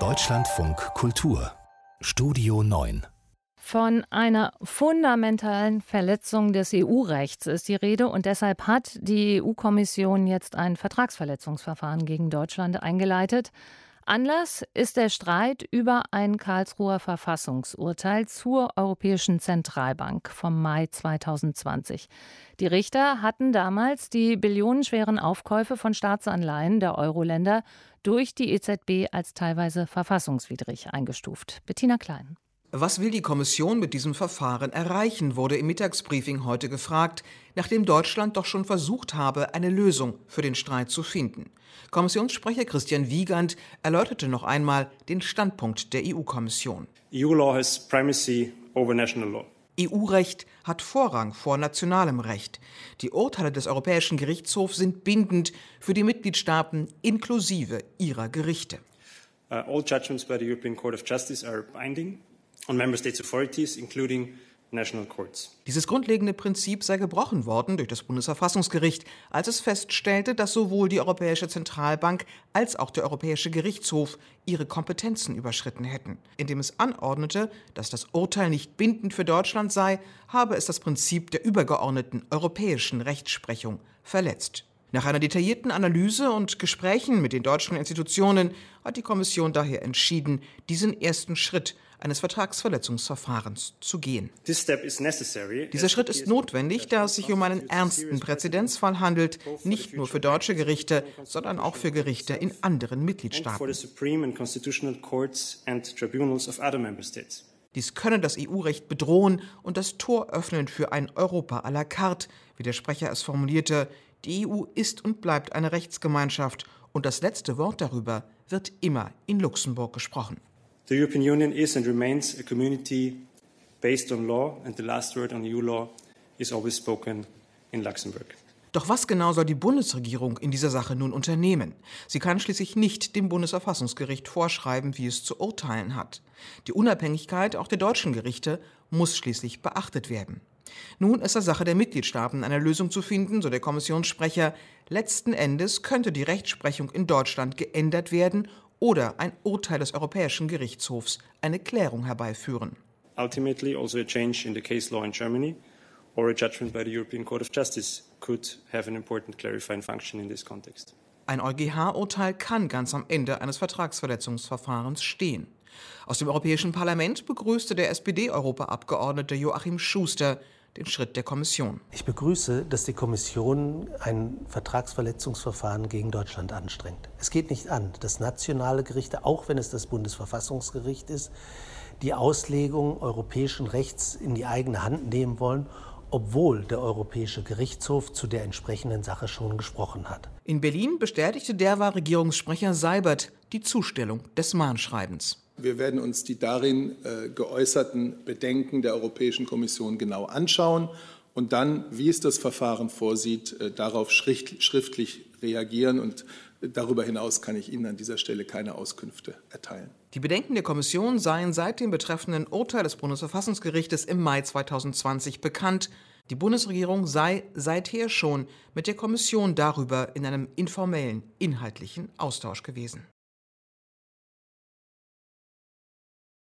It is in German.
Deutschlandfunk Kultur Studio 9 von einer fundamentalen Verletzung des EU-Rechts ist die Rede und deshalb hat die EU-Kommission jetzt ein Vertragsverletzungsverfahren gegen Deutschland eingeleitet. Anlass ist der Streit über ein Karlsruher Verfassungsurteil zur Europäischen Zentralbank vom Mai 2020. Die Richter hatten damals die billionenschweren Aufkäufe von Staatsanleihen der Euro-Länder durch die EZB als teilweise verfassungswidrig eingestuft. Bettina Klein. Was will die Kommission mit diesem Verfahren erreichen, wurde im Mittagsbriefing heute gefragt, nachdem Deutschland doch schon versucht habe, eine Lösung für den Streit zu finden. Kommissionssprecher Christian Wiegand erläuterte noch einmal den Standpunkt der EU-Kommission. EU-Law has primacy over national law. EU-Recht hat Vorrang vor nationalem Recht. Die Urteile des Europäischen Gerichtshofs sind bindend für die Mitgliedstaaten inklusive ihrer Gerichte. Uh, all judgments by the European Court of Justice are binding on member states' authorities, including. Dieses grundlegende Prinzip sei gebrochen worden durch das Bundesverfassungsgericht, als es feststellte, dass sowohl die Europäische Zentralbank als auch der Europäische Gerichtshof ihre Kompetenzen überschritten hätten. Indem es anordnete, dass das Urteil nicht bindend für Deutschland sei, habe es das Prinzip der übergeordneten europäischen Rechtsprechung verletzt. Nach einer detaillierten Analyse und Gesprächen mit den deutschen Institutionen hat die Kommission daher entschieden, diesen ersten Schritt eines Vertragsverletzungsverfahrens zu gehen. Dieser Schritt ist notwendig, da es sich um einen ernsten Präzedenzfall handelt, nicht nur für deutsche Gerichte, sondern auch für Gerichte in anderen Mitgliedstaaten. Dies könne das EU-Recht bedrohen und das Tor öffnen für ein Europa à la carte, wie der Sprecher es formulierte. Die EU ist und bleibt eine Rechtsgemeinschaft und das letzte Wort darüber wird immer in Luxemburg gesprochen. The European Union is and remains a community based on law, and the last word on EU law is always spoken in Luxemburg. Doch was genau soll die Bundesregierung in dieser Sache nun unternehmen? Sie kann schließlich nicht dem Bundesverfassungsgericht vorschreiben, wie es zu urteilen hat. Die Unabhängigkeit auch der deutschen Gerichte muss schließlich beachtet werden. Nun ist es Sache der Mitgliedstaaten, eine Lösung zu finden, so der Kommissionssprecher. Letzten Endes könnte die Rechtsprechung in Deutschland geändert werden oder ein Urteil des Europäischen Gerichtshofs eine Klärung herbeiführen. Ultimately also a change in the case law in Germany or a judgment by the European Court of Justice could have an important clarifying function in this context. Ein EuGH-Urteil kann ganz am Ende eines Vertragsverletzungsverfahrens stehen. Aus dem Europäischen Parlament begrüßte der SPD-Europaabgeordnete Joachim Schuster den Schritt der Kommission. Ich begrüße, dass die Kommission ein Vertragsverletzungsverfahren gegen Deutschland anstrengt. Es geht nicht an, dass nationale Gerichte, auch wenn es das Bundesverfassungsgericht ist, die Auslegung europäischen Rechts in die eigene Hand nehmen wollen obwohl der Europäische Gerichtshof zu der entsprechenden Sache schon gesprochen hat. In Berlin bestätigte derweil Regierungssprecher Seibert die Zustellung des Mahnschreibens. Wir werden uns die darin äh, geäußerten Bedenken der Europäischen Kommission genau anschauen und dann, wie es das Verfahren vorsieht, äh, darauf schriftlich reagieren. Und darüber hinaus kann ich Ihnen an dieser Stelle keine Auskünfte erteilen. Die Bedenken der Kommission seien seit dem betreffenden Urteil des Bundesverfassungsgerichtes im Mai 2020 bekannt. Die Bundesregierung sei seither schon mit der Kommission darüber in einem informellen, inhaltlichen Austausch gewesen.